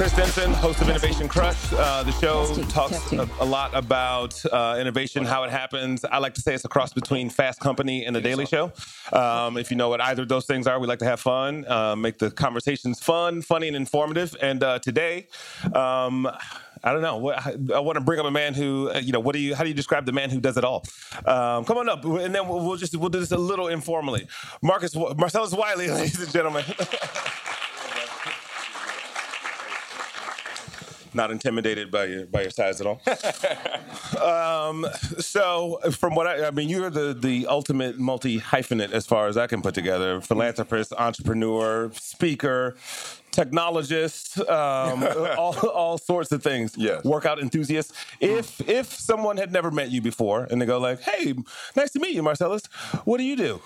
Chris Denson, host of Innovation Crush. Uh, the show testing, talks testing. A, a, lot about uh, innovation, how it happens. I like to say it's a cross between Fast Company and The Daily Show. Um, if you know what either of those things are, we like to have fun, uh, make the conversations fun, funny, and informative. And uh, today, um, I don't know. What, I want to bring up a man who, uh, you know, what do you? How do you describe the man who does it all? Um, come on up, and then we'll, we'll, just we'll do this a little informally. Marcus Marcellus Wiley, ladies and gentlemen. not intimidated by your by your size at all. um, so, from what I, I mean, you're the the ultimate multi hyphenate as far as I can put together: philanthropist, entrepreneur, speaker, technologist, um, all, all sorts of things. Yes. Workout enthusiast. If if someone had never met you before and they go like, "Hey, nice to meet you, Marcellus. What do you do?"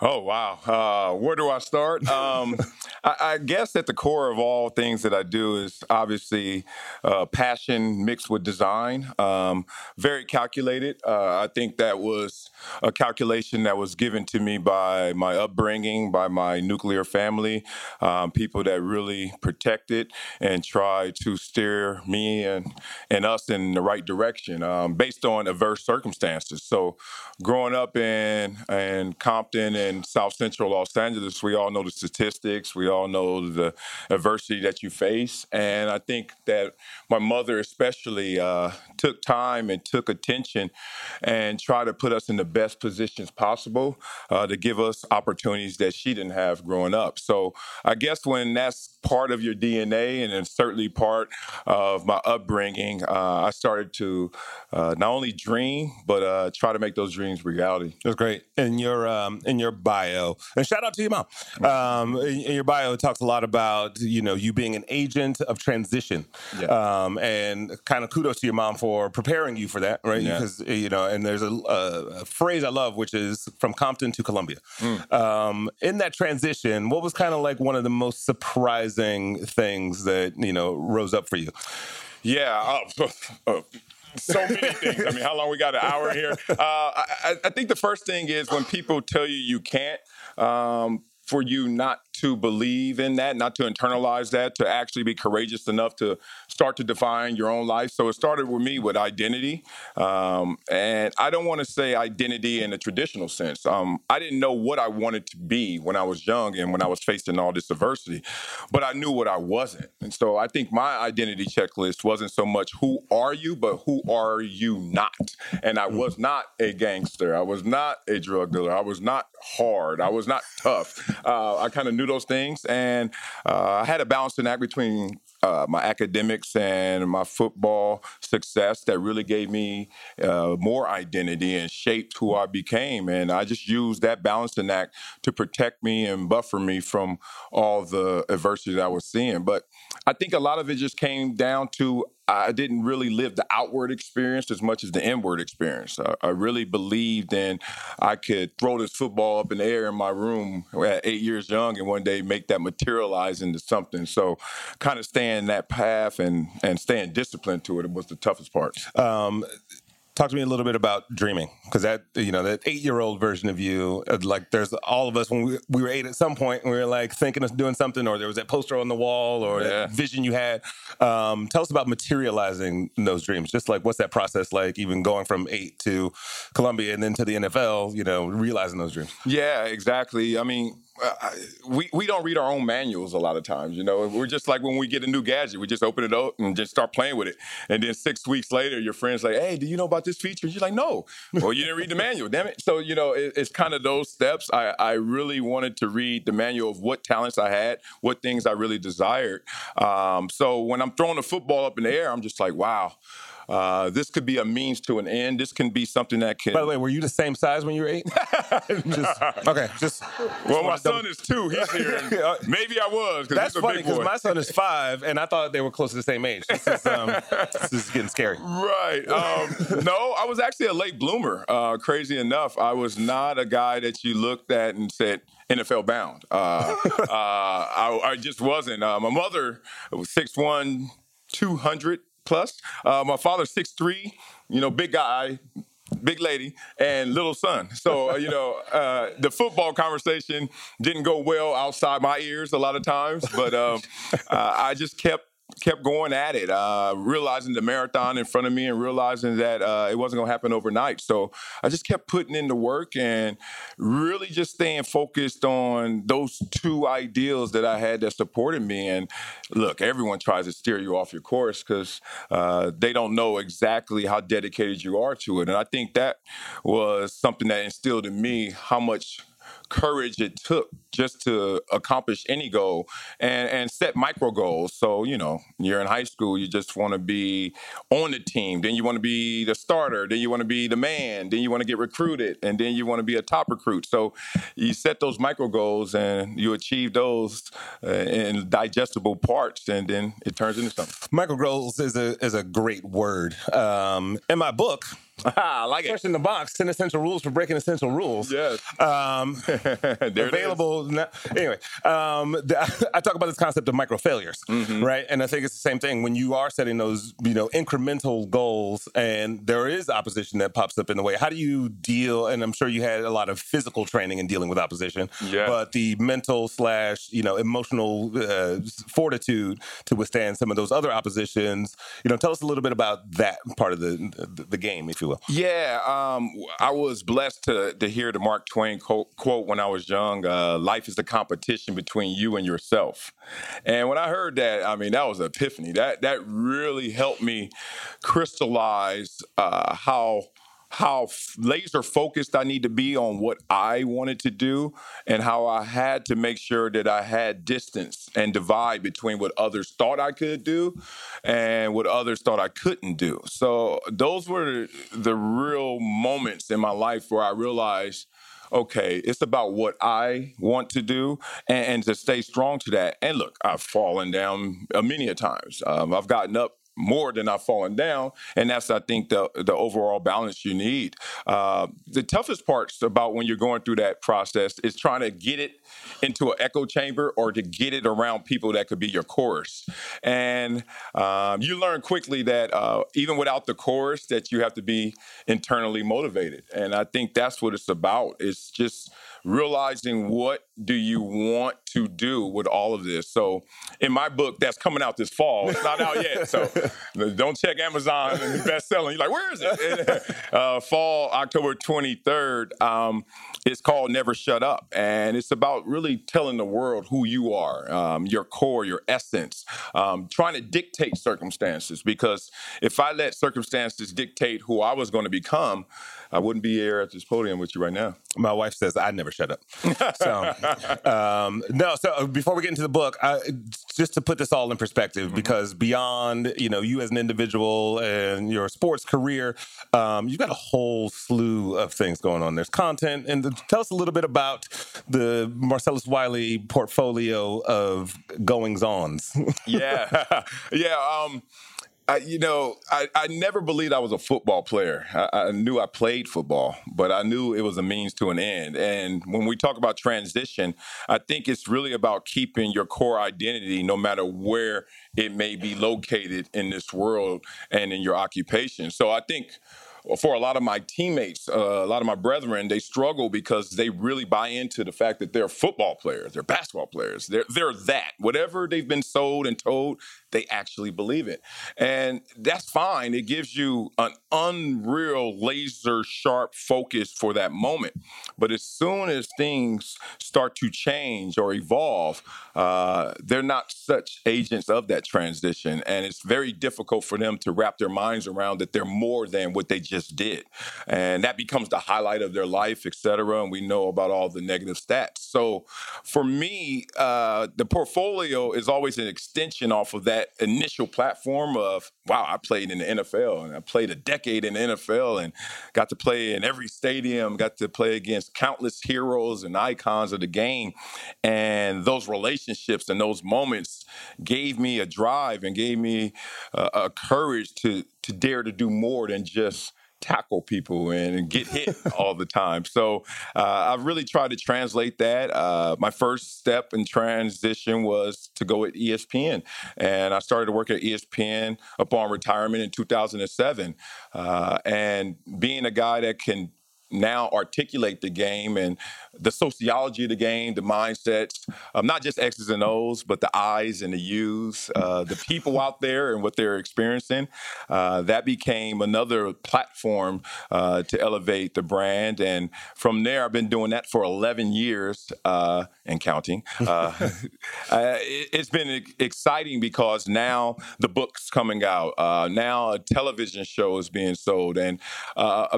Oh wow, uh, where do I start? Um, I, I, guess at the core of all things that I do is obviously uh, passion mixed with design. Um, very calculated. Uh, I think that was a calculation that was given to me by my upbringing, by my nuclear family, um, people that really protected and tried to steer me and and us in the right direction um, based on adverse circumstances. So, growing up in in Compton and in South Central Los Angeles, we all know the statistics. We all know the adversity that you face. And I think that my mother, especially, uh, took time and took attention and tried to put us in the best positions possible uh, to give us opportunities that she didn't have growing up. So I guess when that's part of your DNA and it's certainly part of my upbringing, uh, I started to uh, not only dream, but uh, try to make those dreams reality. That's great. In your, um, in your bio. And shout out to your mom. Um, in, your bio, it talks a lot about you know you being an agent of transition, yeah. um, and kind of kudos to your mom for preparing you for that, right? Yeah. Because you know, and there's a, a, a, phrase I love, which is from Compton to Columbia. Mm. Um, in that transition, what was kind of like one of the most surprising things that you know rose up for you? Yeah. Uh, uh, so many things. I mean, how long we got? An hour here. Uh, I, I, think the first thing is when people tell you you can't. Um, for you not to believe in that, not to internalize that, to actually be courageous enough to start to define your own life. So it started with me with identity. Um, and I don't want to say identity in a traditional sense. Um, I didn't know what I wanted to be when I was young and when I was facing all this adversity, but I knew what I wasn't. And so I think my identity checklist wasn't so much who are you, but who are you not? And I was not a gangster. I was not a drug dealer. I was not hard. I was not tough. Uh, I kind of knew those things, and uh, I had a balancing act between uh, my academics and my football success that really gave me uh, more identity and shaped who I became. And I just used that balancing act to protect me and buffer me from all the adversity that I was seeing. But I think a lot of it just came down to I didn't really live the outward experience as much as the inward experience. I, I, really believed in I could throw this football up in the air in my room at eight years young and one day make that materialize into something. So, kind of staying that path and and staying disciplined to it was the toughest part. Um, talk to me a little bit about dreaming because that you know that eight year old version of you uh, like there's all of us when we, we were eight at some point we were like thinking of doing something or there was that poster on the wall or yeah. that vision you had um, tell us about materializing those dreams just like what's that process like even going from eight to columbia and then to the nfl you know realizing those dreams yeah exactly i mean we we don't read our own manuals a lot of times. You know, we're just like when we get a new gadget, we just open it up and just start playing with it. And then six weeks later, your friend's like, "Hey, do you know about this feature?" And You're like, "No." well, you didn't read the manual, damn it. So you know, it, it's kind of those steps. I I really wanted to read the manual of what talents I had, what things I really desired. Um, so when I'm throwing the football up in the air, I'm just like, "Wow." Uh, this could be a means to an end. This can be something that can. By the way, were you the same size when you were eight? just, okay, just. Well, my son is two. He's here. Maybe I was. That's funny because my son is five, and I thought they were close to the same age. This is, um, this is getting scary. Right. Um, no, I was actually a late bloomer. Uh, crazy enough, I was not a guy that you looked at and said. NFL bound. Uh, uh, I, I, just wasn't. Uh, my mother was 6'1", 200 plus. Uh, my father's six three, you know, big guy, big lady, and little son. So, uh, you know, uh, the football conversation didn't go well outside my ears a lot of times, but um, uh, I just kept kept going at it, uh, realizing the marathon in front of me and realizing that uh, it wasn't going to happen overnight. So I just kept putting in the work and really just staying focused on those two ideals that I had that supported me. And look, everyone tries to steer you off your course because uh, they don't know exactly how dedicated you are to it. And I think that was something that instilled in me how much courage it took just to accomplish any goal and, and set micro goals. So, you know, you're in high school, you just want to be on the team, then you want to be the starter, then you want to be the man, then you want to get recruited, and then you want to be a top recruit. So you set those micro goals and you achieve those uh, in digestible parts, and then it turns into something. Micro goals is a, is a great word. Um, in my book, I like it. First in the box, 10 essential rules for breaking essential rules. Yes. Um, they're available. Now, anyway, um, the, I talk about this concept of micro failures, mm-hmm. right? And I think it's the same thing when you are setting those, you know, incremental goals and there is opposition that pops up in the way. How do you deal? And I'm sure you had a lot of physical training in dealing with opposition, yeah. but the mental slash, you know, emotional uh, fortitude to withstand some of those other oppositions. You know, tell us a little bit about that part of the, the, the game, if you will. Yeah, um, I was blessed to to hear the Mark Twain quote, quote when I was young. Uh, Life is a competition between you and yourself. And when I heard that, I mean, that was an epiphany. That that really helped me crystallize uh, how how laser focused I need to be on what I wanted to do and how I had to make sure that I had distance and divide between what others thought I could do and what others thought I couldn't do. So those were the real moments in my life where I realized okay, it's about what I want to do and, and, to stay strong to that. And look, I've fallen down many a times. Um, I've gotten up more than I've fallen down, and that's I think the the overall balance you need. Uh, the toughest parts about when you're going through that process is trying to get it into an echo chamber or to get it around people that could be your chorus. And um, you learn quickly that uh, even without the chorus, that you have to be internally motivated. And I think that's what it's about. It's just realizing what do you want to do with all of this. So in my book, that's coming out this fall. It's not out yet, so don't check Amazon and the best selling. You're like, where is it? uh, fall, October 23rd. Um, it's called Never Shut Up, and it's about really telling the world who you are, um, your core, your essence, um, trying to dictate circumstances. Because if I let circumstances dictate who I was going to become, I wouldn't be here at this podium with you right now. My wife says I never shut up. So um, no. So uh, before we get into the book, I, just to put this all in perspective, mm-hmm. because beyond you know you as an individual and your sports career, um, you've got a whole slew of things going on. There's content, and the, tell us a little bit about the Marcellus Wiley portfolio of goings ons. yeah, yeah. Um, I, you know, I, I never believed I was a football player. I, I, knew I played football, but I knew it was a means to an end. And when we talk about transition, I think it's really about keeping your core identity no matter where it may be located in this world and in your occupation. So I think for a lot of my teammates, uh, a lot of my brethren, they struggle because they really buy into the fact that they're football players, they're basketball players, they're they're that. Whatever they've been sold and told, they actually believe it, and that's fine. It gives you an unreal laser sharp focus for that moment. But as soon as things start to change or evolve, uh, they're not such agents of that transition, and it's very difficult for them to wrap their minds around that they're more than what they just did. And that becomes the highlight of their life, et cetera. And we know about all the negative stats. So for me, uh, the portfolio is always an extension off of that initial platform of, wow, I played in the NFL and I played a decade in the NFL and got to play in every stadium, got to play against countless heroes and icons of the game. And those relationships and those moments gave me a drive and gave me uh, a courage to to dare to do more than just tackle people and get hit all the time. So uh, I've really tried to translate that. Uh, my first step in transition was to go at ESPN, and I started to work at ESPN upon retirement in 2007. Uh, and being a guy that can now articulate the game and the sociology of the game, the mindsets, um, not just X's and O's, but the I's and the U's, uh, the people out there and what they're experiencing. Uh, that became another platform uh, to elevate the brand. And from there, I've been doing that for 11 years uh, and counting. Uh, it, has been exciting because now the book's coming out. Uh, now a television show is being sold. And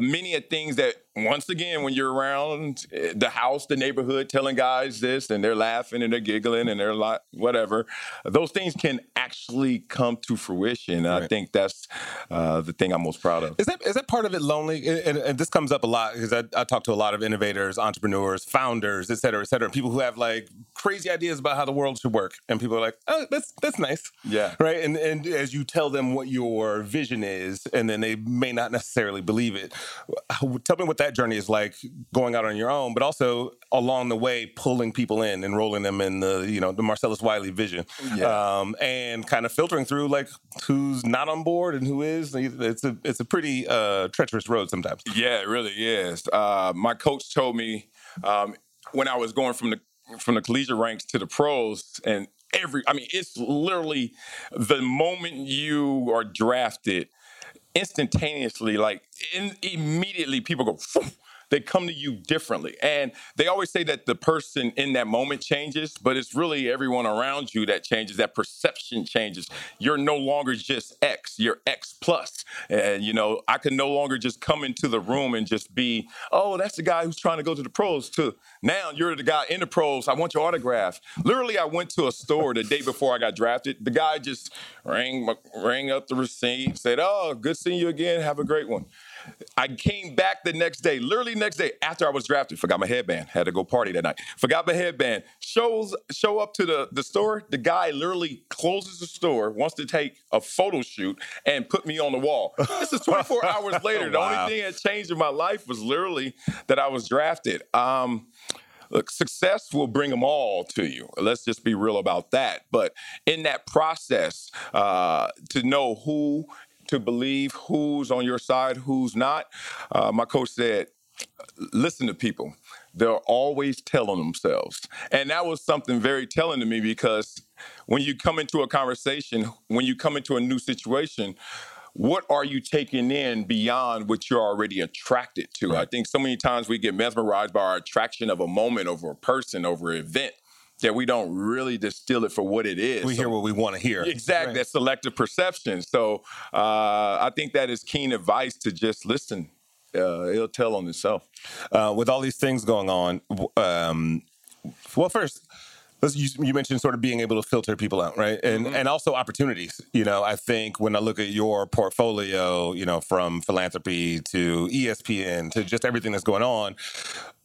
many of things that once again, when you're around eh, the house, the neighborhood, telling guys this, and they're laughing and they're giggling and they're like, whatever, those things can actually come to fruition. Right. I think that's uh, the thing I'm most proud of. Is that is that part of it lonely? And, and this comes up a lot because I, I, talk to a lot of innovators, entrepreneurs, founders, et cetera, et cetera, people who have like crazy ideas about how the world should work, and people are like, oh, that's that's nice, yeah, right. And and as you tell them what your vision is, and then they may not necessarily believe it. Tell me what that journey is like going out on your own, but also along the way pulling people in, enrolling them in the you know the Marcellus Wiley vision, yeah. um, and kind of filtering through like who's not on board and who is. It's a it's a pretty uh, treacherous road sometimes. Yeah, it really is. Uh, my coach told me um, when I was going from the from the collegiate ranks to the pros and every i mean it's literally the moment you are drafted instantaneously, like in, immediately, people go. They come to you differently, and they always say that the person in that moment changes, but it's really everyone around you that changes. That perception changes. You're no longer just X. You're X plus, and you know I can no longer just come into the room and just be, oh, that's the guy who's trying to go to the pros. To now, you're the guy in the pros. I want your autograph. Literally, I went to a store the day before I got drafted. The guy just rang rang up the receipt, said, "Oh, good seeing you again. Have a great one." I came back the next day, literally next day after I was drafted. Forgot my headband. Had to go party that night. Forgot my headband. Shows show up to the the store. The guy literally closes the store, wants to take a photo shoot, and put me on the wall. This is 24 hours later. The wow. only thing that changed in my life was literally that I was drafted. Um, look, success will bring them all to you. Let's just be real about that. But in that process, uh, to know who to believe who's on your side, who's not. Uh, my coach said, listen to people. They're always telling themselves. And that was something very telling to me because when you come into a conversation, when you come into a new situation, what are you taking in beyond what you're already attracted to? Right. I think so many times we get mesmerized by our attraction of a moment over a person, over an event that we don't really distill it for what it is. We so, hear what we want to hear. Exactly. Right. That selective perception. So uh, I think that is keen advice to just listen. Uh, it'll tell on itself. Uh, with all these things going on, um, well, first, you, you, mentioned sort of being able to filter people out, right? And mm-hmm. and also opportunities. You know, I think when I look at your portfolio, you know, from philanthropy to ESPN to just everything that's going on,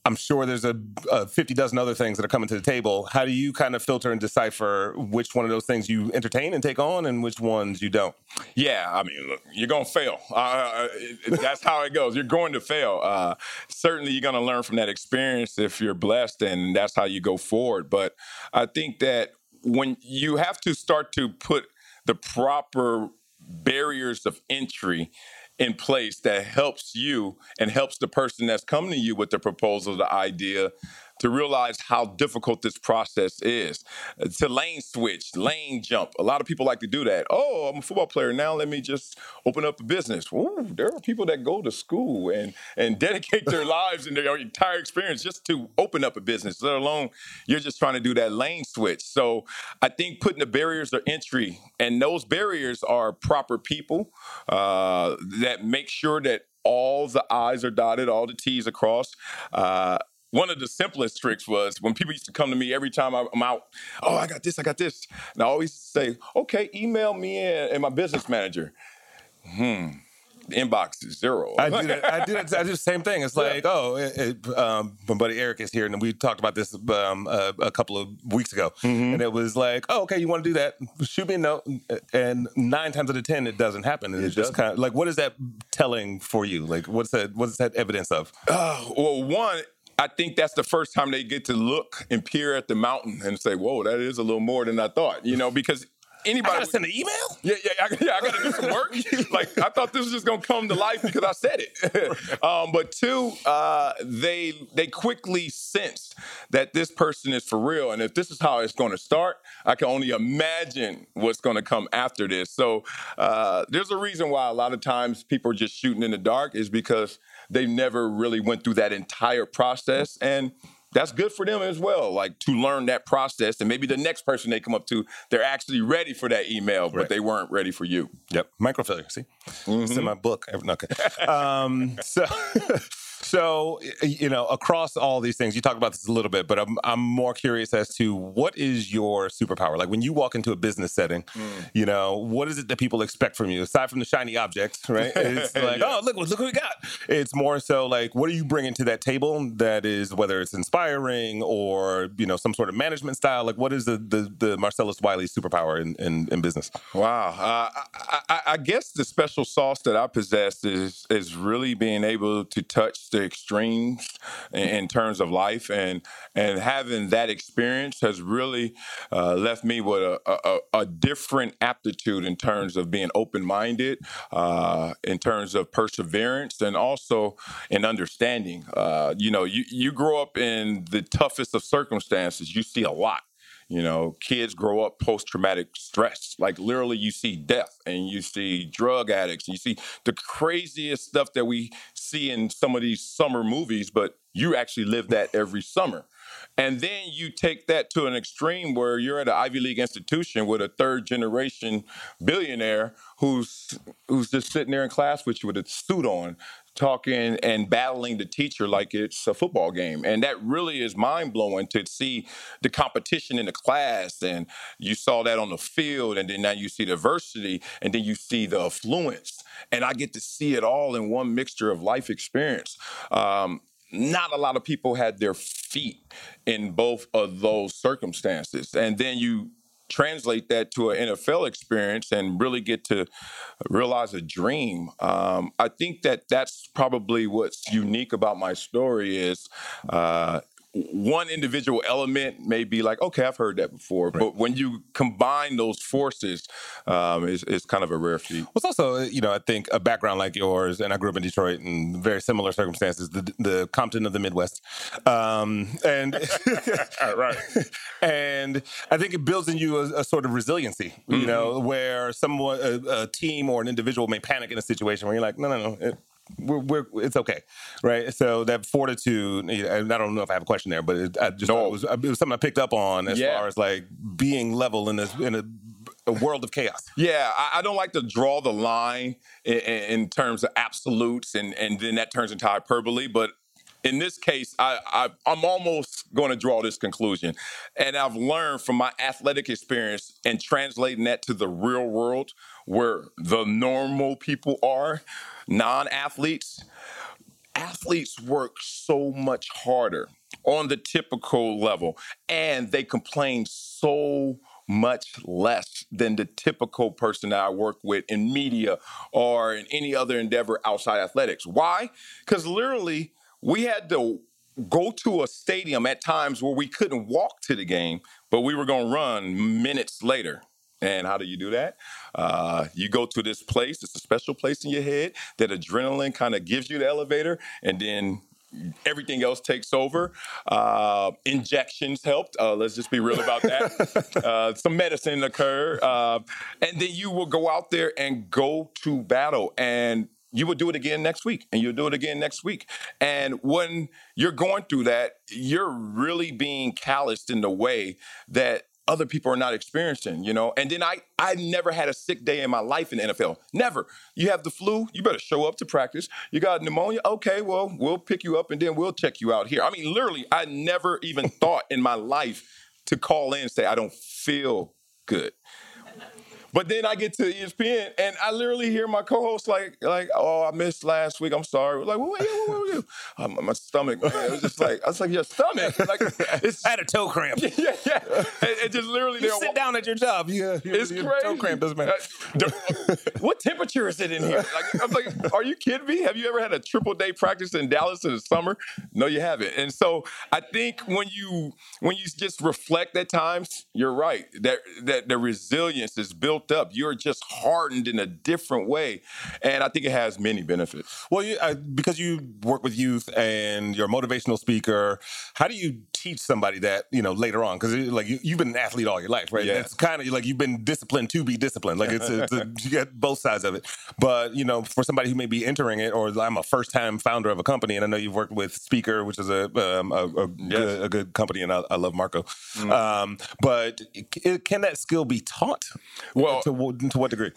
I'm sure there's a, a 50 dozen other things that are coming to the table. How do you kind of filter and decipher which one of those things you entertain and take on and which ones you don't? Yeah, I mean, look, you're going to fail. Uh, that's how it goes. You're going to fail. Uh, certainly, you're going to learn from that experience if you're blessed, and that's how you go forward. But I think that when you have to start to put the proper barriers of entry in place that helps you and helps the person that's coming to you with the proposal, the idea, to realize how difficult this process is. To lane switch, lane jump. A lot of people like to do that. Oh, I'm a football player now. Let me just open up a business. Ooh, there are people that go to school and and dedicate their lives and their entire experience just to open up a business. Let alone you're just trying to do that lane switch. So I think putting the barriers of entry, and those barriers are proper people uh, that make sure that all the I's are dotted, all the T's across. Uh, one of the simplest tricks was when people used to come to me every time I'm out, oh, I got this, I got this. And I always say, okay, email me and my business manager. Hmm. The inbox is zero. I did. I did. I did the same thing. It's like, yeah. oh, it, it, um, my buddy Eric is here, and we talked about this um, uh, a couple of weeks ago, mm-hmm. and it was like, oh, okay, you want to do that? Shoot me a note, and nine times out of ten, it doesn't happen. And it it's just kind of like, what is that telling for you? Like, what's that? What's that evidence of? Uh, well, one, I think that's the first time they get to look and peer at the mountain and say, "Whoa, that is a little more than I thought." You know, because anybody. I gotta send an email? Yeah, yeah, I, yeah. I got to do some work. like I thought this was just gonna come to life because I said it. um, but two, uh, they they quickly sense that this person is for real, and if this is how it's going to start, I can only imagine what's going to come after this. So uh, there's a reason why a lot of times people are just shooting in the dark is because they never really went through that entire process and that's good for them as well, like to learn that process. And maybe the next person they come up to, they're actually ready for that email, but they weren't ready for you. Yep. Microfailure. See, mm-hmm. it's in my book. Okay. um, so. So, you know, across all these things, you talked about this a little bit, but I'm, I'm more curious as to what is your superpower? Like when you walk into a business setting, mm. you know, what is it that people expect from you aside from the shiny objects, right? It's like, yeah. oh, look, look what we got. It's more so like, what are you bringing to that table that is, whether it's inspiring or, you know, some sort of management style? Like, what is the, the, the Marcellus Wiley superpower in, in, in business? Wow. Uh, I, I, I guess the special sauce that I possess is, is really being able to touch the extremes in, in terms of life, and and having that experience has really uh, left me with a, a, a, different aptitude in terms of being open minded, uh, in terms of perseverance, and also in understanding. Uh, you know, you you grow up in the toughest of circumstances. You see a lot. You know, kids grow up post traumatic stress. Like literally, you see death and you see drug addicts and you see the craziest stuff that we see in some of these summer movies, but you actually live that every summer. And then you take that to an extreme where you're at an Ivy League institution with a third generation billionaire who's who's just sitting there in class with you with a suit on, talking and battling the teacher like it's a football game. And that really is mind blowing to see the competition in the class. And you saw that on the field. And then now you see diversity and then you see the affluence. And I get to see it all in one mixture of life experience. Um, not a lot of people had their feet in both of those circumstances. And then you translate that to an NFL experience and really get to realize a dream. Um, I think that that's probably what's unique about my story is uh, one individual element may be like, okay, I've heard that before, right. but when you combine those forces, um, it's, it's, kind of a rare feat. Well, it's also, you know, I think a background like yours, and I grew up in Detroit in very similar circumstances, the, the Compton of the Midwest, um, and right, and I think it builds in you a, a sort of resiliency, you mm-hmm. know, where someone, a, a, team or an individual may panic in a situation where you're like, no, no, no. It, we're, we're, it's okay, right? So that fortitude, and I don't know if I have a question there, but it, I just no. it, was, it was something I picked up on as yeah. far as like being level in this in a, a world of chaos. Yeah, I, I, don't like to draw the line in, in, terms of absolutes, and and then that turns into hyperbole. But in this case, I, I I'm almost going to draw this conclusion, and I've learned from my athletic experience and translating that to the real world where the normal people are non athletes, athletes work so much harder on the typical level and they complain so much less than the typical person that I work with in media or in any other endeavor outside athletics. Why? Because literally, we had to go to a stadium at times where we couldn't walk to the game, but we were going to run minutes later. And how do you do that? Uh, you go to this place, it's a special place in your head that adrenaline kind of gives you the elevator, and then everything else takes over. Uh, injections helped. Uh, let's just be real about that. uh, some medicine occurred. Uh, and then you will go out there and go to battle. And you will do it again next week and you'll do it again next week. And when you're going through that, you're really being calloused in the way that other people are not experiencing, you know. And then I I never had a sick day in my life in the NFL. Never. You have the flu, you better show up to practice. You got pneumonia, okay, well, we'll pick you up and then we'll check you out here. I mean, literally, I never even thought in my life to call in and say I don't feel good. But then I get to ESPN and I literally hear my co-host like, like, oh, I missed last week. I'm sorry. Like, what, what, what were you? My stomach, man. It was just like, I was like, your stomach. Like, it's, I had a toe cramp. Yeah, yeah. It, it just literally. You sit down at your job. Yeah, it's your crazy. Toe cramp doesn't matter. Uh, what temperature is it in here? Like, I'm like, are you kidding me? Have you ever had a triple day practice in Dallas in the summer? No, you haven't. And so I think when you when you just reflect at times, you're right. That that the resilience is built up. You're just hardened in a different way, and I think it has many benefits. Well, you, uh, because you work with youth and you're a motivational speaker, how do you teach somebody that you know later on? Because like you, have been an athlete all your life, right? Yeah. It's kind of like you've been disciplined to be disciplined. Like it's, it's a, you get both sides of it. But you know, for somebody who may be entering it, or I'm a first time founder of a company, and I know you've worked with Speaker, which is a um, a, a, yes. good, a, good, company, and I, I love Marco. Mm-hmm. Um, but it, can that skill be taught? Well, to, to what degree?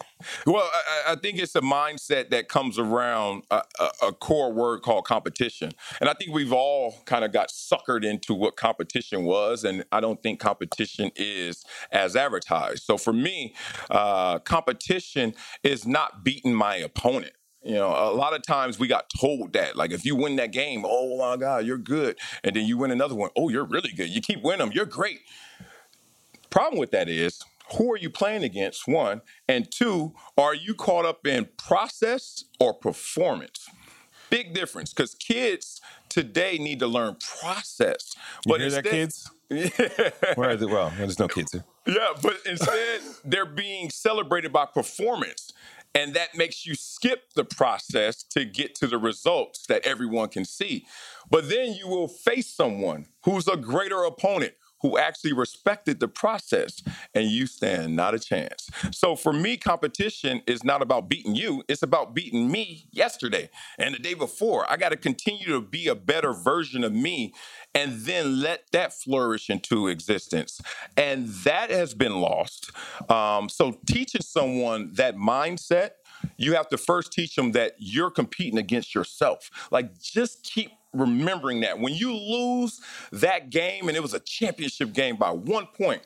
Well, I, I, think it's a mindset that comes around a, a core word called competition, and I think we've all kind of got suckered into what competition was, and I don't think competition is as advertised. So for me, uh, competition is not beating my opponent. You know, a lot of times we got told that, like, if you win that game, oh my God, you're good. And then you win another one, oh, you're really good. You keep winning them, you're great. Problem with that is, who are you playing against? One. And two, are you caught up in process or performance? Big difference because kids today need to learn process. You but hear instead, that, kids? Yeah. Where is it? Well, there's no kids here. Yeah, but instead they're being celebrated by performance. And that makes you skip the process to get to the results that everyone can see. But then you will face someone who's a greater opponent who actually respected the process and you stand not a chance. So for me, competition is not about beating you, it's about beating me yesterday and the day before. I got to continue to be a better version of me and then let that flourish into existence. And that has been lost. Um, so teaching someone that mindset, you have to first teach them that you're competing against yourself. Like just keep remembering that. When you lose that game, and it was a championship game by one point,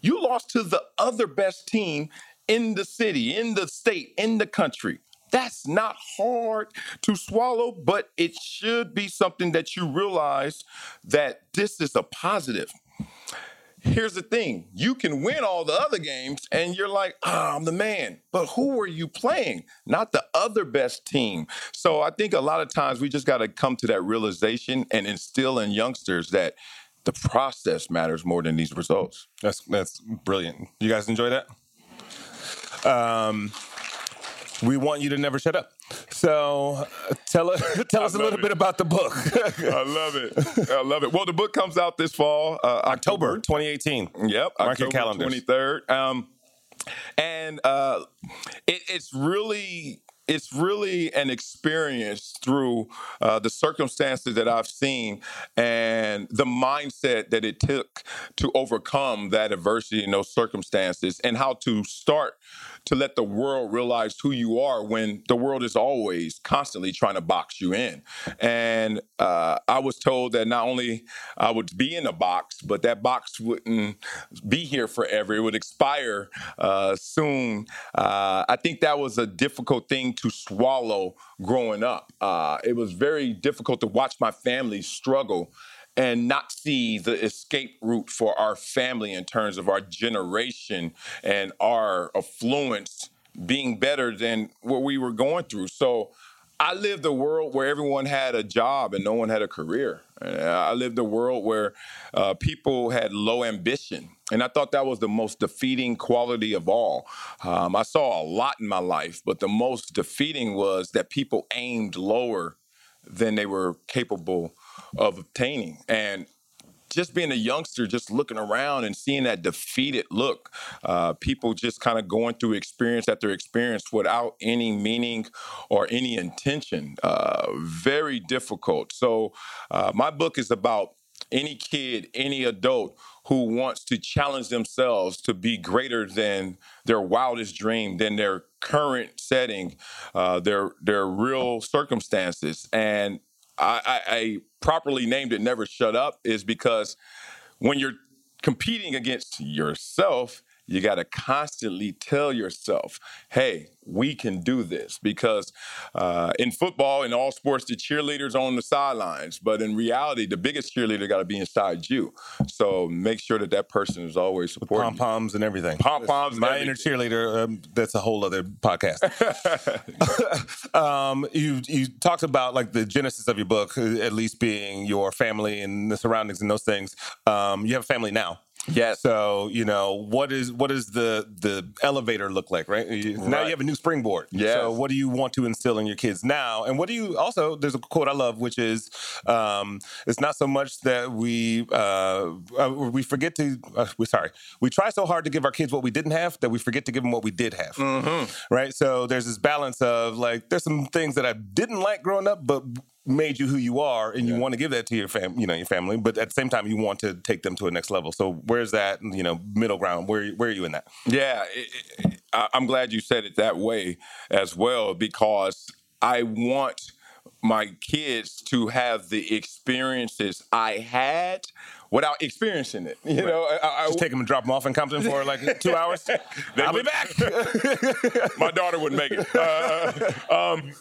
you lost to the other best team in the city, in the state, in the country. That's not hard to swallow, but it should be something that you realize that this is a positive here's the thing. You can win all the other games and you're like oh, i'm the man. But who are you playing? Not the other best team. So i think a lot of times we just got to come to that realization and instill in youngsters that the process matters more than these results. That's that's brilliant. You guys enjoy that? Um, we want you to never shut up. So tell us tell us a little it. bit about the book. I love it. I love it. Well, the book comes out this fall, uh, October, 2018. Yep, Mark October calendar. 23rd. Um, and uh, it, it's really it's really an experience through uh, the circumstances that I've seen and the mindset that it took to overcome that adversity in those circumstances and how to start to let the world realize who you are when the world is always constantly trying to box you in. And uh, I was told that not only I would be in a box, but that box wouldn't be here forever. It would expire uh, soon. Uh, I think that was a difficult thing to swallow growing up. Uh, it was very difficult to watch my family struggle and not see the escape route for our family in terms of our generation and our affluence being better than what we were going through. So I lived a world where everyone had a job and no one had a career. I lived a world where uh, people had low ambition. And I thought that was the most defeating quality of all. Um, I saw a lot in my life, but the most defeating was that people aimed lower than they were capable of obtaining. And just being a youngster, just looking around and seeing that defeated look, uh, people just kind of going through experience after experience without any meaning or any intention. Uh, very difficult. So, uh, my book is about any kid, any adult who wants to challenge themselves to be greater than their wildest dream, than their current setting, uh, their their real circumstances, and I, I, properly named it "Never Shut Up" is because when you're competing against yourself you got to constantly tell yourself, hey, we can do this. Because uh, in football, in all sports, the cheerleaders on the sidelines. But in reality, the biggest cheerleader got to be inside you. So make sure that that person is always supporting. Pom poms and everything. Pom poms. My inner cheerleader. Um, that's a whole other podcast. um, you you talked about like the genesis of your book, at least being your family and the surroundings and those things. Um, you have a family now. Yes. So you know what is what does the the elevator look like, right? You, right. Now you have a new springboard. Yeah. So what do you want to instill in your kids now? And what do you also? There's a quote I love, which is, um, "It's not so much that we uh, uh, we forget to uh, we sorry we try so hard to give our kids what we didn't have that we forget to give them what we did have." Mm-hmm. Right. So there's this balance of like there's some things that I didn't like growing up, but made you who you are and you want to give that to your fam you know your family but at the same time you want to take them to a next level so where's that you know middle ground where where are you in that yeah it, it, i'm glad you said it that way as well because i want my kids to have the experiences i had without experiencing it. You right. know, I, I, just take them and drop them off in Compton for like two hours. I'll be back. my daughter wouldn't make it. Uh, um,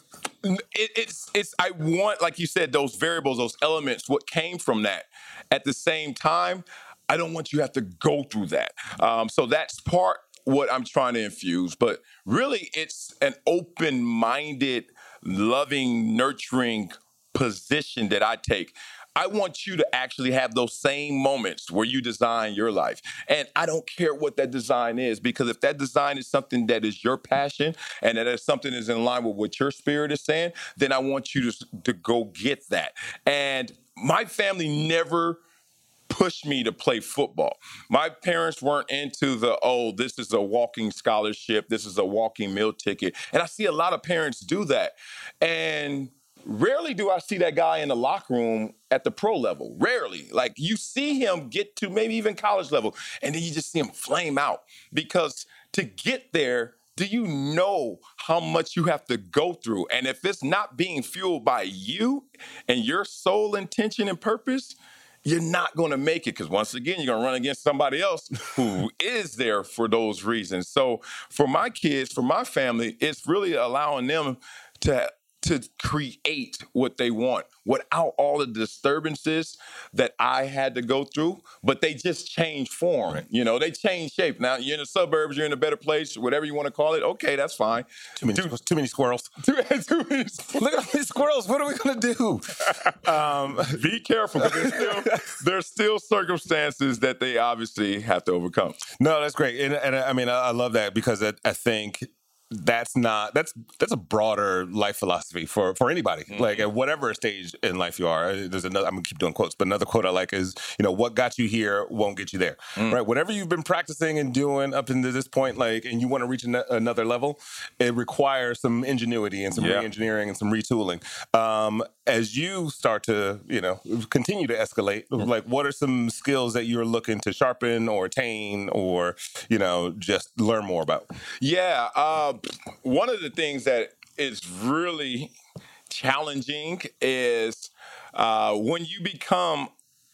it, it's it's I want like you said those variables, those elements, what came from that. At the same time, I don't want you to have to go through that. Um, so that's part what I'm trying to infuse. But really, it's an open-minded, loving, nurturing position that I take. I want you to actually have those same moments where you design your life. And I don't care what that design is, because if that design is something that is your passion and that is something that is in line with what your spirit is saying, then I want you to, to go get that. And my family never pushed me to play football. My parents weren't into the, oh, this is a walking scholarship, this is a walking meal ticket. And I see a lot of parents do that. And Rarely do I see that guy in the locker room at the pro level. Rarely. Like you see him get to maybe even college level, and then you just see him flame out. Because to get there, do you know how much you have to go through? And if it's not being fueled by you and your sole intention and purpose, you're not going to make it because once again you're going to run against somebody else who is there for those reasons so for my kids for my family it's really allowing them to to create what they want without all the disturbances that I had to go through, but they just change form. Right. You know, they change shape. Now you're in the suburbs, you're in a better place, whatever you want to call it. Okay, that's fine. Too many, too, too many squirrels. Too, too many squirrels. Look at these squirrels. What are we gonna do? Um, Be careful. There's still, there's still circumstances that they obviously have to overcome. No, that's great, and, and I mean I, I love that because I, I think that's not that's that's a broader life philosophy for for anybody mm-hmm. like at whatever stage in life you are there's another i'm gonna keep doing quotes but another quote i like is you know what got you here won't get you there mm. right whatever you've been practicing and doing up into this point like and you want to reach an- another level it requires some ingenuity and some yeah. re-engineering and some retooling um, as you start to you know continue to escalate mm. like what are some skills that you're looking to sharpen or attain or you know just learn more about yeah uh, one of the things that is really challenging is uh, when you become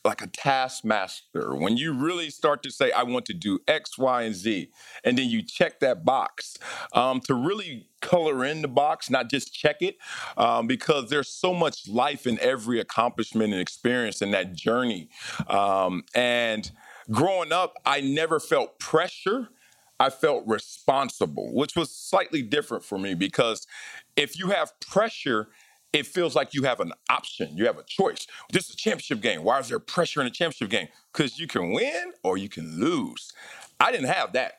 like a taskmaster, when you really start to say, I want to do X, Y, and Z, and then you check that box um, to really color in the box, not just check it, um, because there's so much life in every accomplishment and experience in that journey. Um, and growing up, I never felt pressure I felt responsible, which was slightly different for me because if you have pressure, it feels like you have an option. You have a choice. This is a championship game. Why is there pressure in a championship game? Because you can win or you can lose. I didn't have that.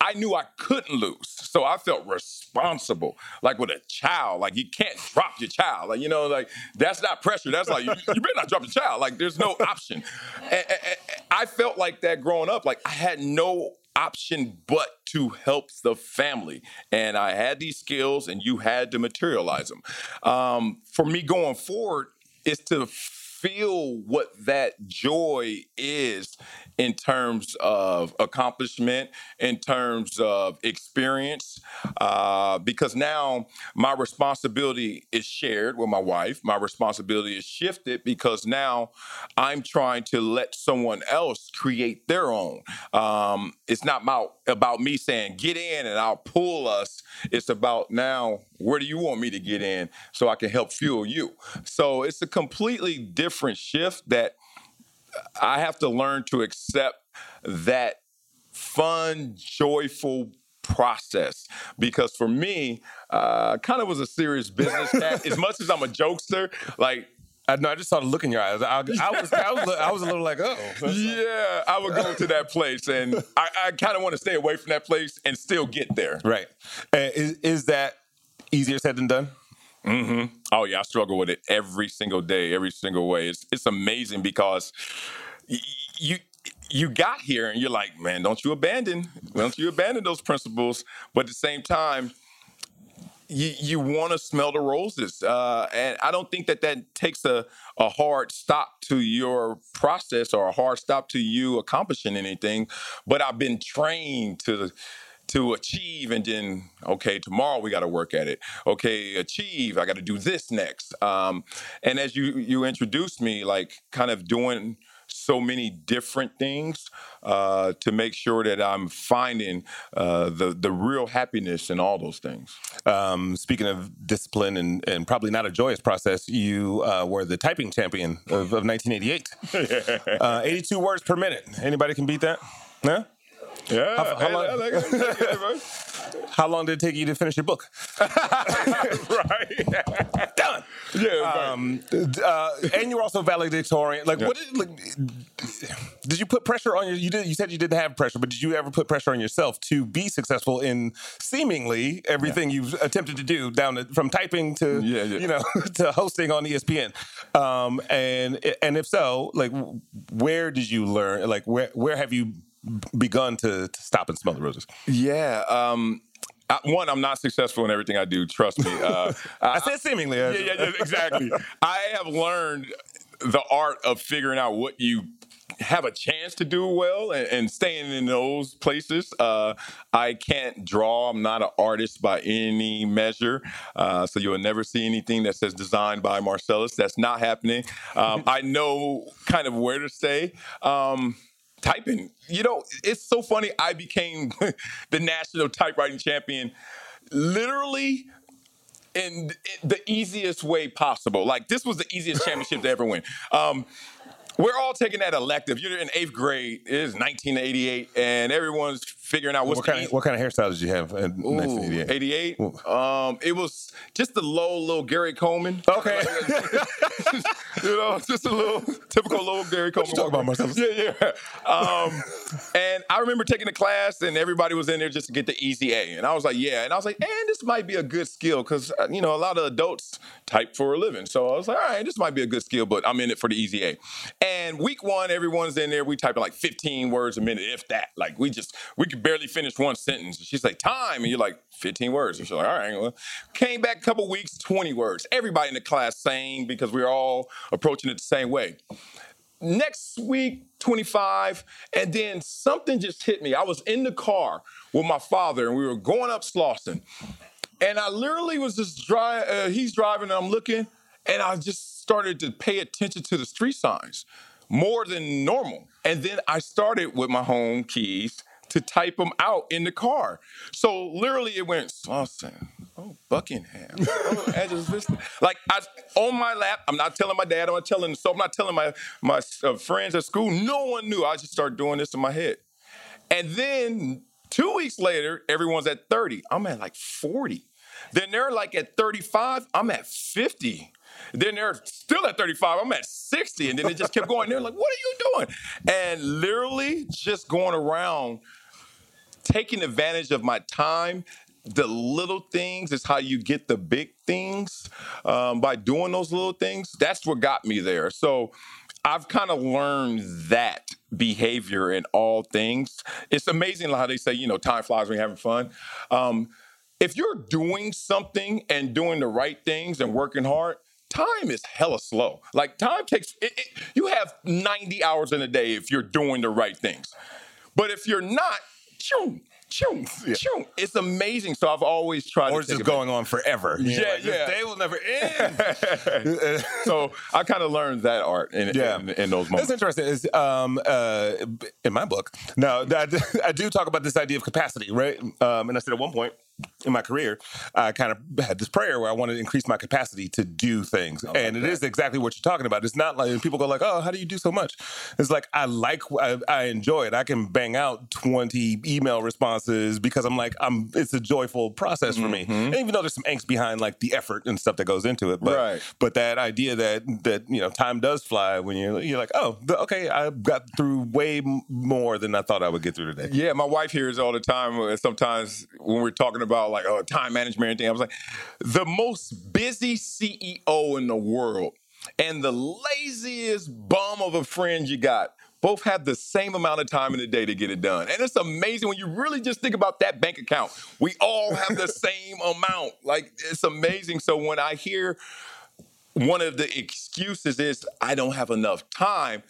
I knew I couldn't lose. So I felt responsible, like with a child. Like you can't drop your child. Like, you know, like that's not pressure. That's like, you, you better not drop your child. Like there's no option. And, and, and I felt like that growing up. Like I had no option but to help the family. And I had these skills and you had to materialize them. Um, for me going forward, is to feel what that joy is in terms of accomplishment, in terms of experience, uh, because now my responsibility is shared with my wife. My responsibility is shifted because now I'm trying to let someone else create their own. Um, it's not about, about me saying, get in and I'll pull us. It's about now, where do you want me to get in so I can help fuel you? So it's a completely different shift that I have to learn to accept that fun, joyful process because for me, uh, kind of was a serious business cat. as much as I'm a jokester, like I know. I just saw the look in your eyes. I, I was, I was, I was a little like, oh, yeah. I would go to that place, and I, I kind of want to stay away from that place and still get there. Right. Uh, is, is that easier said than done? Mm-hmm. Oh yeah, I struggle with it every single day, every single way. It's it's amazing because y- you you got here and you're like, man, don't you abandon, don't you abandon those principles? But at the same time, you you want to smell the roses, uh, and I don't think that that takes a a hard stop to your process or a hard stop to you accomplishing anything. But I've been trained to to achieve and then okay tomorrow we got to work at it okay achieve i got to do this next um, and as you you introduced me like kind of doing so many different things uh, to make sure that I'm finding uh, the the real happiness in all those things. Um, speaking of discipline and, and probably not a joyous process, you uh, were the typing champion of, of 1988. Uh, 82 words per minute. Anybody can beat that? Yeah. Yeah. How, how, long, like how, long, did it take you to finish your book? right. Done. Yeah. Um, uh, and you were also valedictorian. Like, yeah. what did, like, did you put pressure on your? You did. You said you didn't have pressure, but did you ever put pressure on yourself to be successful in seemingly everything yeah. you've attempted to do, down to, from typing to yeah, you know to hosting on ESPN? Um, and and if so, like, where did you learn? Like, where where have you begun to, to stop and smell the roses? Yeah. Um, I, one, I'm not successful in everything I do. Trust me. Uh, I, I said seemingly. Yeah, yeah, yeah, exactly. I have learned the art of figuring out what you have a chance to do well and, and staying in those places. Uh, I can't draw. I'm not an artist by any measure. Uh, so you'll never see anything that says designed by Marcellus. That's not happening. Um, I know kind of where to stay. Um, typing. You know, it's so funny. I became the national typewriting champion literally in the easiest way possible. Like this was the easiest championship to ever win. Um, we're all taking that elective. You're in eighth grade. It is 1988, and everyone's figuring out what's what kind, of, what kind of hairstyle did you have in 1988? 88. Um, it was just a low little Gary Coleman. Okay, you know, just a little typical little Gary Coleman. What you talk about myself? Yeah, yeah. Um, and I remember taking the class, and everybody was in there just to get the easy A, and I was like, yeah, and I was like, and this might be a good skill because uh, you know a lot of adults type for a living, so I was like, all right, this might be a good skill, but I'm in it for the easy A. And week one, everyone's in there. We type like 15 words a minute, if that. Like we just we could barely finish one sentence. She's like, time. And you're like, 15 words. And she's like, all right. Well, came back a couple weeks, 20 words. Everybody in the class saying because we are all approaching it the same way. Next week, 25. And then something just hit me. I was in the car with my father and we were going up Slauson. And I literally was just driving, uh, he's driving and I'm looking and I just started to pay attention to the street signs more than normal. And then I started with my home keys to type them out in the car. So literally it went Slauson, oh Buckingham, oh. Like I on my lap. I'm not telling my dad. I'm not telling. So I'm not telling my my uh, friends at school. No one knew. I just started doing this in my head. And then two weeks later, everyone's at 30. I'm at like 40. Then they're like at 35. I'm at 50. Then they're still at 35. I'm at 60. And then it just kept going. They're like, what are you doing? And literally just going around taking advantage of my time the little things is how you get the big things um, by doing those little things that's what got me there so i've kind of learned that behavior in all things it's amazing how they say you know time flies when you're having fun um, if you're doing something and doing the right things and working hard time is hella slow. Like time takes it, it, you have 90 hours in a day if you're doing the right things. But if you're not, choo, choo, yeah. choo, it's amazing. So I've always tried or it's just going on forever. Yeah, like, yeah. They will never end. so I kind of learned that art in, yeah. in, in, those moments. That's interesting. Is um, uh, in my book, Now I, I do talk about this idea of capacity, right? Um, and I said at one point, in my career, I kind of had this prayer where I wanted to increase my capacity to do things, like and it that. is exactly what you're talking about. It's not like people go like, "Oh, how do you do so much?" It's like I like, I, I enjoy it. I can bang out 20 email responses because I'm like, I'm. It's a joyful process for me, mm-hmm. and even though there's some angst behind like the effort and stuff that goes into it, but right. but that idea that that you know time does fly when you're you're like, oh, okay, I got through way more than I thought I would get through today. Yeah, my wife hears all the time. Sometimes when we're talking about like oh, time management and thing. I was like, the most busy CEO in the world and the laziest bum of a friend you got both have the same amount of time in the day to get it done. And it's amazing when you really just think about that bank account. We all have the same amount. Like it's amazing. So when I hear one of the excuses is I don't have enough time,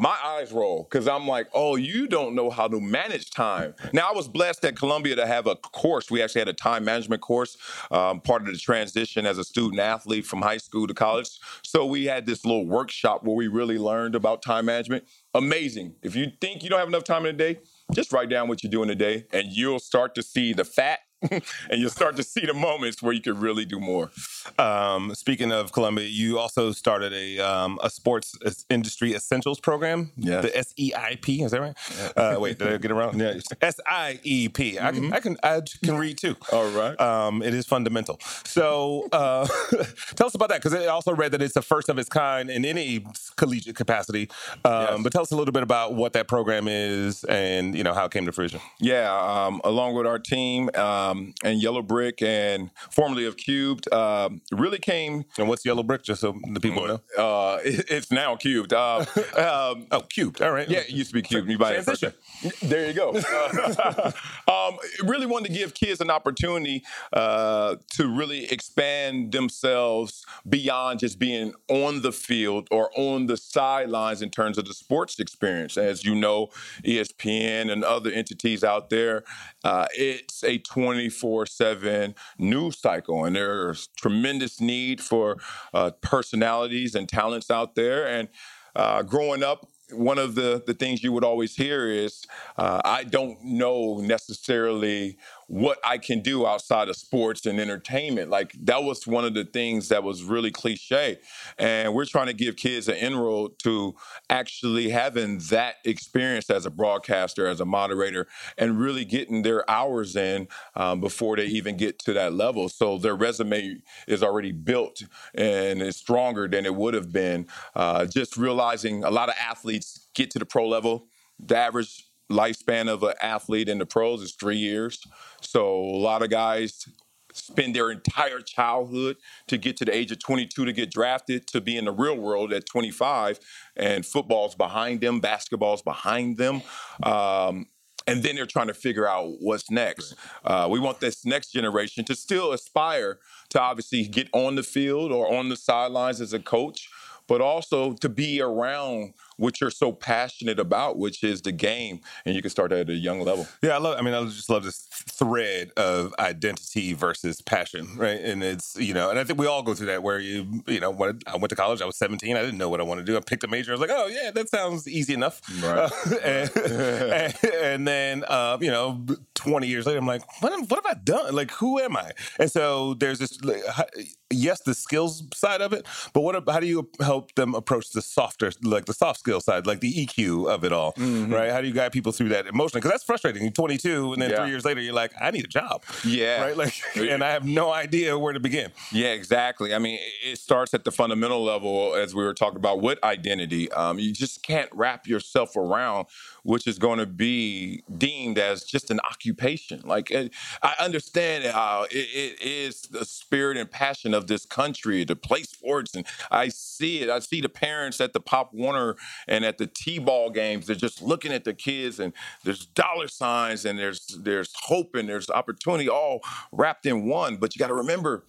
my eyes roll because I'm like, oh, you don't know how to manage time. Now, I was blessed at Columbia to have a course. We actually had a time management course, um, part of the transition as a student athlete from high school to college. So we had this little workshop where we really learned about time management. Amazing. If you think you don't have enough time in a day, just write down what you're doing today, and you'll start to see the fat and you'll start to see the moments where you can really do more. Um, speaking of Columbia, you also started a um, a sports industry essentials program. Yeah, the SEIP is that right? Yeah. Uh, wait, did I get it wrong? Yeah, S I E P. I can mm-hmm. I can I can read too. All right. Um, it is fundamental. So uh, tell us about that because I also read that it's the first of its kind in any collegiate capacity. Um, yes. But tell us a little bit about what that program is and you know how it came to fruition. Yeah, um, along with our team. Uh, um, and Yellow Brick and formerly of Cubed uh, really came. And what's Yellow Brick, just so the people know? Uh, it, it's now Cubed. Uh, um, oh, Cubed. All right. Yeah, it used to be Cubed. You buy it There you go. um, really wanted to give kids an opportunity uh, to really expand themselves beyond just being on the field or on the sidelines in terms of the sports experience. As you know, ESPN and other entities out there, uh, it's a 20 24 7 news cycle. And there's tremendous need for uh, personalities and talents out there. And uh, growing up, one of the, the things you would always hear is uh, I don't know necessarily what I can do outside of sports and entertainment. Like that was one of the things that was really cliche. And we're trying to give kids an inroad to actually having that experience as a broadcaster, as a moderator, and really getting their hours in um, before they even get to that level. So their resume is already built and is stronger than it would have been. Uh, just realizing a lot of athletes get to the pro level. The average lifespan of an athlete in the pros is three years. So a lot of guys spend their entire childhood to get to the age of 22 to get drafted to be in the real world at 25 and football's behind them basketball's behind them um, and then they're trying to figure out what's next uh, we want this next generation to still aspire to obviously get on the field or on the sidelines as a coach but also to be around what you're so passionate about, which is the game, and you can start at a young level. Yeah, I love. I mean, I just love this thread of identity versus passion, right? And it's you know, and I think we all go through that where you you know, when I went to college, I was 17, I didn't know what I wanted to do. I picked a major. I was like, oh yeah, that sounds easy enough. Right. Uh, and, and, and, then uh, you know, 20 years later, I'm like, what, what have I done? Like, who am I? And so there's this, like, yes, the skills side of it, but what? How do you help them approach the softer, like the soft skill side, like the EQ of it all, mm-hmm. right? How do you guide people through that emotionally? Because that's frustrating. You're 22, and then yeah. three years later, you're like, I need a job. Yeah, right. Like, and I have no idea where to begin. Yeah, exactly. I mean, it starts at the fundamental level, as we were talking about with identity. Um, you just can't wrap yourself around which is going to be deemed as just an occupation. Like I understand how it, it is the spirit and passion of this country to play sports, and I see it. I see the parents at the Pop Warner and at the T-ball games. They're just looking at the kids, and there's dollar signs, and there's there's hope, and there's opportunity, all wrapped in one. But you got to remember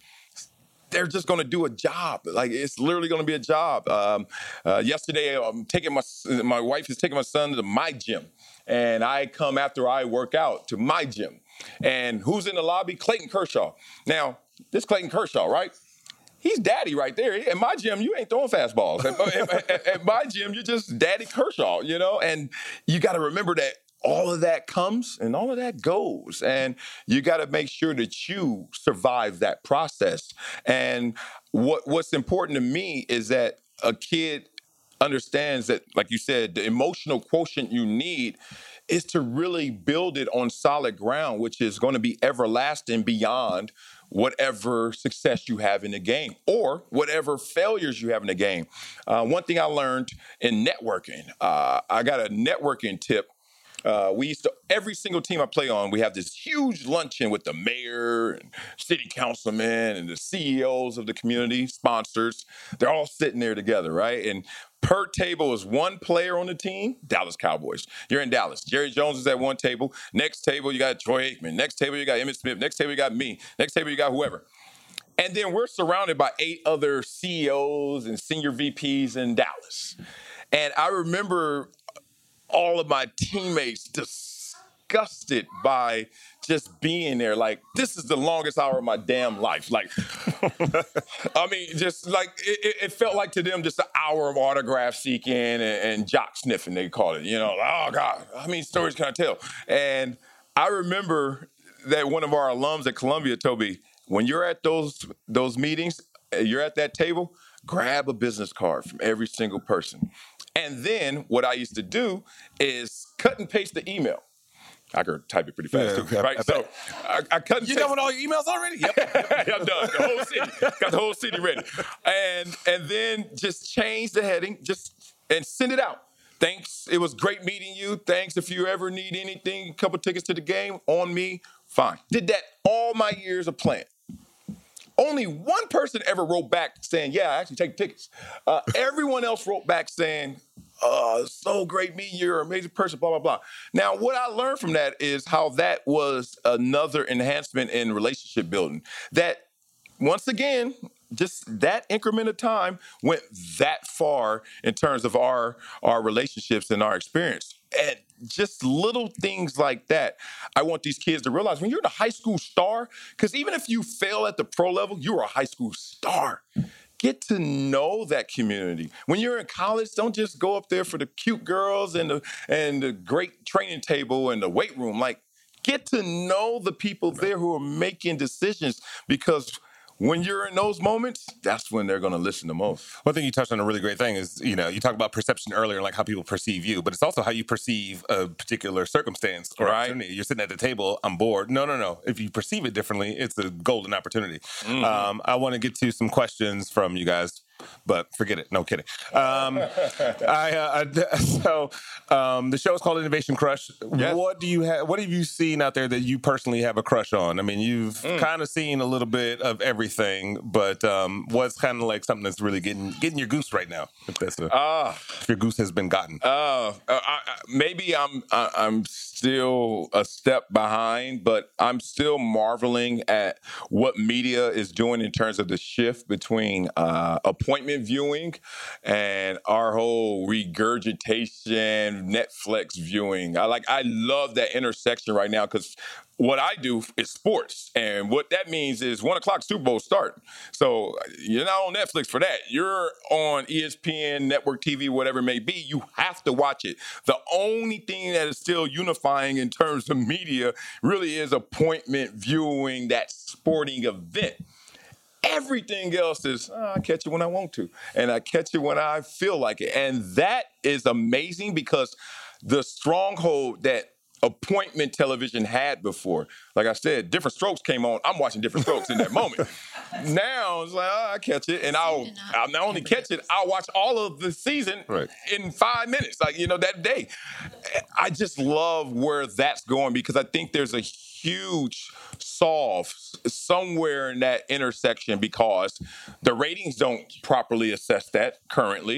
they're just going to do a job. Like it's literally going to be a job. Um, uh, yesterday, I'm taking my my wife is taking my son to my gym, and I come after I work out to my gym. And who's in the lobby? Clayton Kershaw. Now, this Clayton Kershaw, right? He's daddy right there. In my gym, you ain't throwing fastballs. At, at, at my gym, you're just daddy Kershaw, you know? And you got to remember that all of that comes and all of that goes. And you got to make sure that you survive that process. And what what's important to me is that a kid understands that, like you said, the emotional quotient you need is to really build it on solid ground, which is going to be everlasting beyond whatever success you have in the game or whatever failures you have in the game. Uh, one thing I learned in networking, uh, I got a networking tip. Uh, we used to every single team I play on. We have this huge luncheon with the mayor and city councilmen and the CEOs of the community sponsors. They're all sitting there together, right? And per table is one player on the team, Dallas Cowboys. You're in Dallas. Jerry Jones is at one table. Next table, you got Troy Aikman. Next table, you got Emmitt Smith. Next table, you got me. Next table, you got whoever. And then we're surrounded by eight other CEOs and senior VPs in Dallas. And I remember all of my teammates disgusted by just being there. Like, this is the longest hour of my damn life. Like, I mean, just like it, it, felt like to them just an hour of autograph seeking and, and jock sniffing, they call it. You know, oh God, how many stories can I tell? And I remember that one of our alums at Columbia told me, when you're at those those meetings, uh, you're at that table, grab a business card from every single person. And then what I used to do is cut and paste the email. I could type it pretty fast yeah, too, right? I, so I, I cut. You done with all your emails already? Yep, I'm done. The whole city got the whole city ready, and and then just change the heading, just and send it out. Thanks. It was great meeting you. Thanks. If you ever need anything, a couple tickets to the game on me. Fine. Did that all my years of playing. Only one person ever wrote back saying, "Yeah, I actually take tickets." Uh, everyone else wrote back saying, oh, so great meeting you. You're an amazing person, blah, blah, blah. Now, what I learned from that is how that was another enhancement in relationship building. That, once again, just that increment of time went that far in terms of our our relationships and our experience and just little things like that i want these kids to realize when you're the high school star because even if you fail at the pro level you're a high school star get to know that community. When you're in college, don't just go up there for the cute girls and the and the great training table and the weight room. Like get to know the people there who are making decisions because when you're in those moments, that's when they're going to listen the most. One thing you touched on a really great thing is, you know, you talk about perception earlier, like how people perceive you, but it's also how you perceive a particular circumstance or right. opportunity. You're sitting at the table, I'm bored. No, no, no. If you perceive it differently, it's a golden opportunity. Mm-hmm. Um, I want to get to some questions from you guys but forget it. No kidding. Um, I, uh, I, so um, the show is called Innovation Crush. Yes. What do you have? What have you seen out there that you personally have a crush on? I mean, you've mm. kind of seen a little bit of everything, but um, what's kind of like something that's really getting getting your goose right now? If that's a, uh, if your goose has been gotten. Uh, I, maybe I'm I, I'm still a step behind, but I'm still marveling at what media is doing in terms of the shift between uh, appointment viewing and our whole regurgitation Netflix viewing. I like I love that intersection right now because what I do is sports. And what that means is one o'clock Super Bowl start. So you're not on Netflix for that. You're on ESPN, network TV, whatever it may be. You have to watch it. The only thing that is still unifying in terms of media really is appointment viewing that sporting event. Everything else is, oh, I catch it when I want to, and I catch it when I feel like it. And that is amazing because the stronghold that appointment television had before. Like I said, different strokes came on. I'm watching different strokes in that moment. now it's like oh, I catch it, and I'll I'll not only catch it, I'll watch all of the season right. in five minutes. Like you know that day. I just love where that's going because I think there's a huge solve somewhere in that intersection because the ratings don't properly assess that currently.